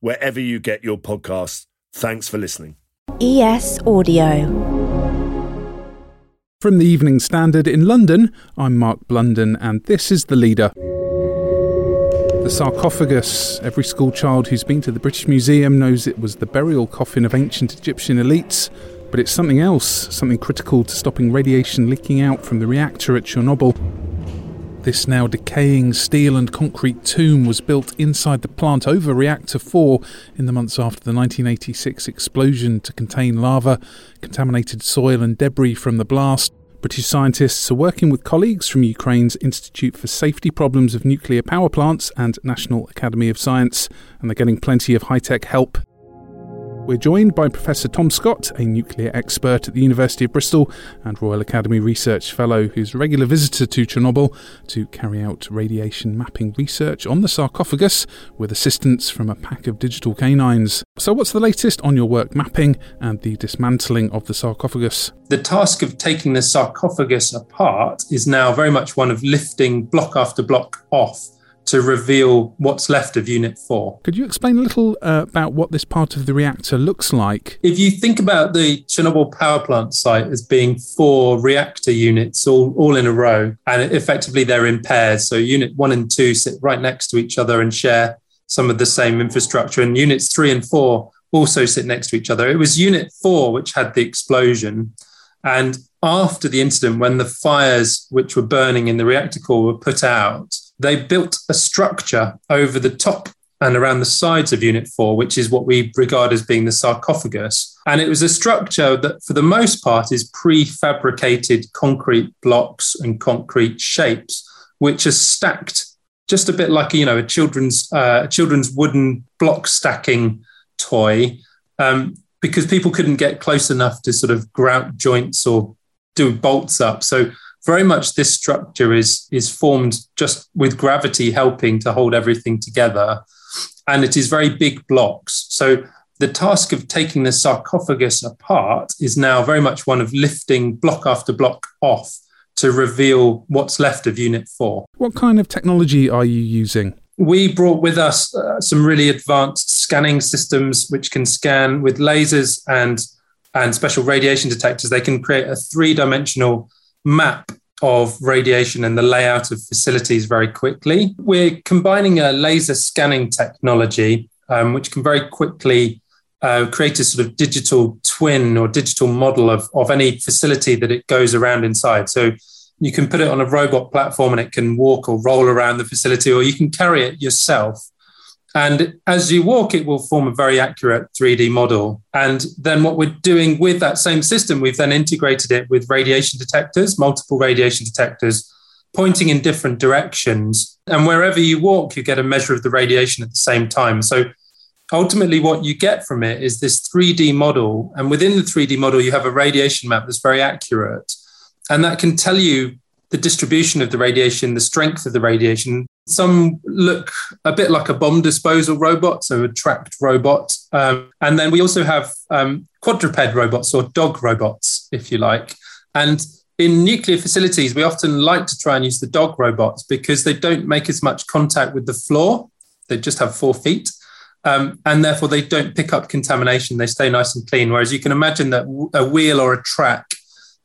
wherever you get your podcasts. Thanks for listening. ES Audio. From the Evening Standard in London, I'm Mark Blunden, and this is The Leader. The sarcophagus. Every schoolchild who's been to the British Museum knows it was the burial coffin of ancient Egyptian elites, but it's something else, something critical to stopping radiation leaking out from the reactor at Chernobyl. This now decaying steel and concrete tomb was built inside the plant over Reactor 4 in the months after the 1986 explosion to contain lava, contaminated soil, and debris from the blast. British scientists are working with colleagues from Ukraine's Institute for Safety Problems of Nuclear Power Plants and National Academy of Science, and they're getting plenty of high tech help we're joined by Professor Tom Scott, a nuclear expert at the University of Bristol and Royal Academy Research Fellow, who's regular visitor to Chernobyl to carry out radiation mapping research on the sarcophagus with assistance from a pack of digital canines. So, what's the latest on your work mapping and the dismantling of the sarcophagus? The task of taking the sarcophagus apart is now very much one of lifting block after block off to reveal what's left of Unit 4. Could you explain a little uh, about what this part of the reactor looks like? If you think about the Chernobyl power plant site as being four reactor units all, all in a row, and effectively they're in pairs. So Unit 1 and 2 sit right next to each other and share some of the same infrastructure, and Units 3 and 4 also sit next to each other. It was Unit 4 which had the explosion. And after the incident, when the fires which were burning in the reactor core were put out, they built a structure over the top and around the sides of Unit 4, which is what we regard as being the sarcophagus. And it was a structure that, for the most part, is prefabricated concrete blocks and concrete shapes, which are stacked just a bit like you know a children's uh, children's wooden block stacking toy, um, because people couldn't get close enough to sort of grout joints or do bolts up. So very much this structure is is formed just with gravity helping to hold everything together. And it is very big blocks. So the task of taking the sarcophagus apart is now very much one of lifting block after block off to reveal what's left of unit 4 what kind of technology are you using? We brought with us uh, some really advanced scanning systems which can scan with lasers and and special radiation detectors. They can create a three-dimensional map of radiation and the layout of facilities very quickly. We're combining a laser scanning technology, um, which can very quickly uh, create a sort of digital twin or digital model of, of any facility that it goes around inside. So you can put it on a robot platform and it can walk or roll around the facility, or you can carry it yourself. And as you walk, it will form a very accurate 3D model. And then what we're doing with that same system, we've then integrated it with radiation detectors, multiple radiation detectors, pointing in different directions. And wherever you walk, you get a measure of the radiation at the same time. So ultimately, what you get from it is this 3D model. And within the 3D model, you have a radiation map that's very accurate. And that can tell you the distribution of the radiation, the strength of the radiation. Some look a bit like a bomb disposal robot, so a tracked robot. Um, and then we also have um, quadruped robots or dog robots, if you like. And in nuclear facilities, we often like to try and use the dog robots because they don't make as much contact with the floor. They just have four feet. Um, and therefore, they don't pick up contamination. They stay nice and clean. Whereas you can imagine that a wheel or a track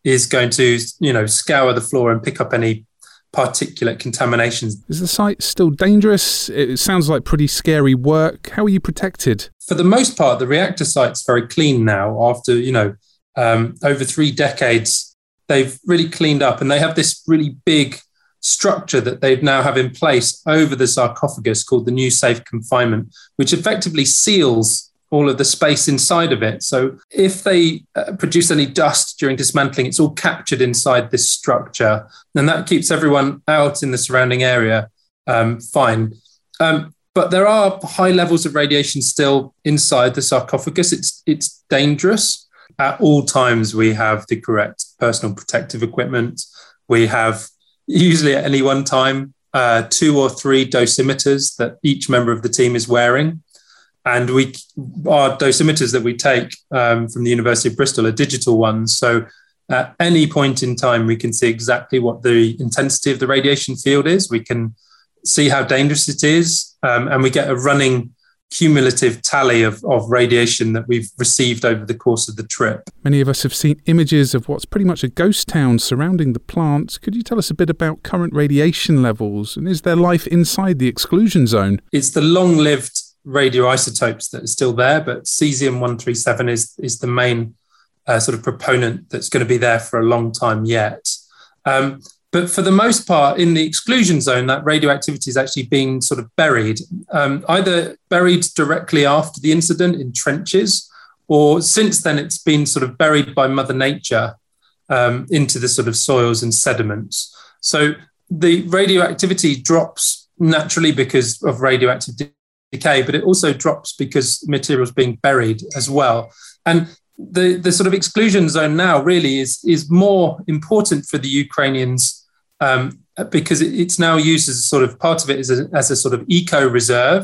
is going to, you know, scour the floor and pick up any particulate contaminations. Is the site still dangerous? It sounds like pretty scary work. How are you protected? For the most part, the reactor site's very clean now. After you know um, over three decades, they've really cleaned up, and they have this really big structure that they now have in place over the sarcophagus called the new safe confinement, which effectively seals all of the space inside of it. So if they uh, produce any dust during dismantling, it's all captured inside this structure, and that keeps everyone out in the surrounding area um, fine. Um, but there are high levels of radiation still inside the sarcophagus. It's it's dangerous. At all times, we have the correct personal protective equipment. We have usually at any one time uh, two or three dosimeters that each member of the team is wearing and we our dosimeters that we take um, from the University of Bristol are digital ones. So at any point in time, we can see exactly what the intensity of the radiation field is. We can see how dangerous it is, um, and we get a running cumulative tally of, of radiation that we've received over the course of the trip. Many of us have seen images of what's pretty much a ghost town surrounding the plant. Could you tell us a bit about current radiation levels and is there life inside the exclusion zone? It's the long lived radioisotopes that are still there, but cesium 137 is, is the main uh, sort of proponent that's going to be there for a long time yet. Um, but for the most part, in the exclusion zone, that radioactivity is actually being sort of buried, um, either buried directly after the incident in trenches, or since then it's been sort of buried by Mother Nature um, into the sort of soils and sediments. So the radioactivity drops naturally because of radioactive decay, but it also drops because material is being buried as well. And the, the sort of exclusion zone now really is, is more important for the Ukrainians um, because it, it's now used as a sort of part of it as a, as a sort of eco reserve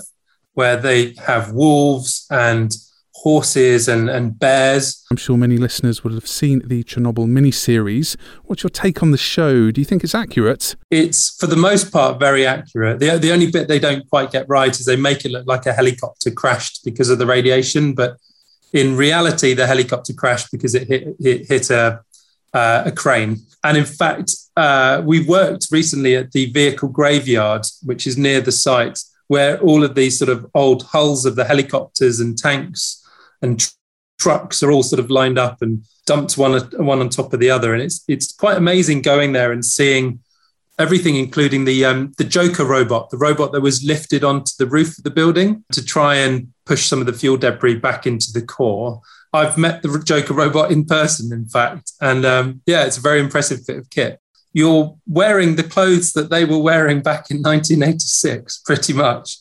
where they have wolves and horses and, and bears. I'm sure many listeners would have seen the Chernobyl miniseries. What's your take on the show? Do you think it's accurate? It's, for the most part, very accurate. The, the only bit they don't quite get right is they make it look like a helicopter crashed because of the radiation. But in reality, the helicopter crashed because it hit, it hit a, uh, a crane. And in fact, uh, we worked recently at the vehicle graveyard, which is near the site, where all of these sort of old hulls of the helicopters and tanks and tr- trucks are all sort of lined up and dumped one one on top of the other, and it's it's quite amazing going there and seeing everything, including the um, the Joker robot, the robot that was lifted onto the roof of the building to try and push some of the fuel debris back into the core. I've met the Joker robot in person, in fact, and um, yeah, it's a very impressive bit of kit. You're wearing the clothes that they were wearing back in 1986, pretty much.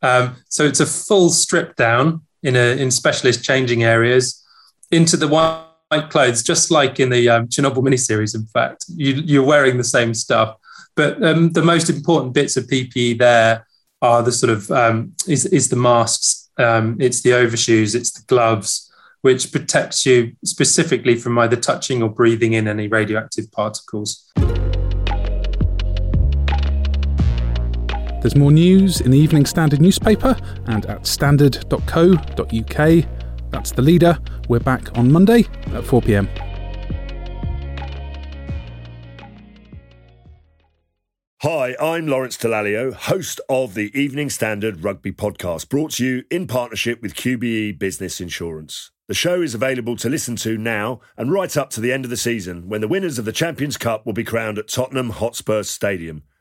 Um, so it's a full strip down in a in specialist changing areas into the white clothes, just like in the um, Chernobyl miniseries. In fact, you, you're wearing the same stuff, but um, the most important bits of PPE there are the sort of um, is is the masks, um, it's the overshoes, it's the gloves, which protects you specifically from either touching or breathing in any radioactive particles. There's more news in the Evening Standard newspaper and at standard.co.uk. That's the leader. We're back on Monday at 4 pm. Hi, I'm Lawrence Dallaglio, host of the Evening Standard Rugby Podcast, brought to you in partnership with QBE Business Insurance. The show is available to listen to now and right up to the end of the season when the winners of the Champions Cup will be crowned at Tottenham Hotspur Stadium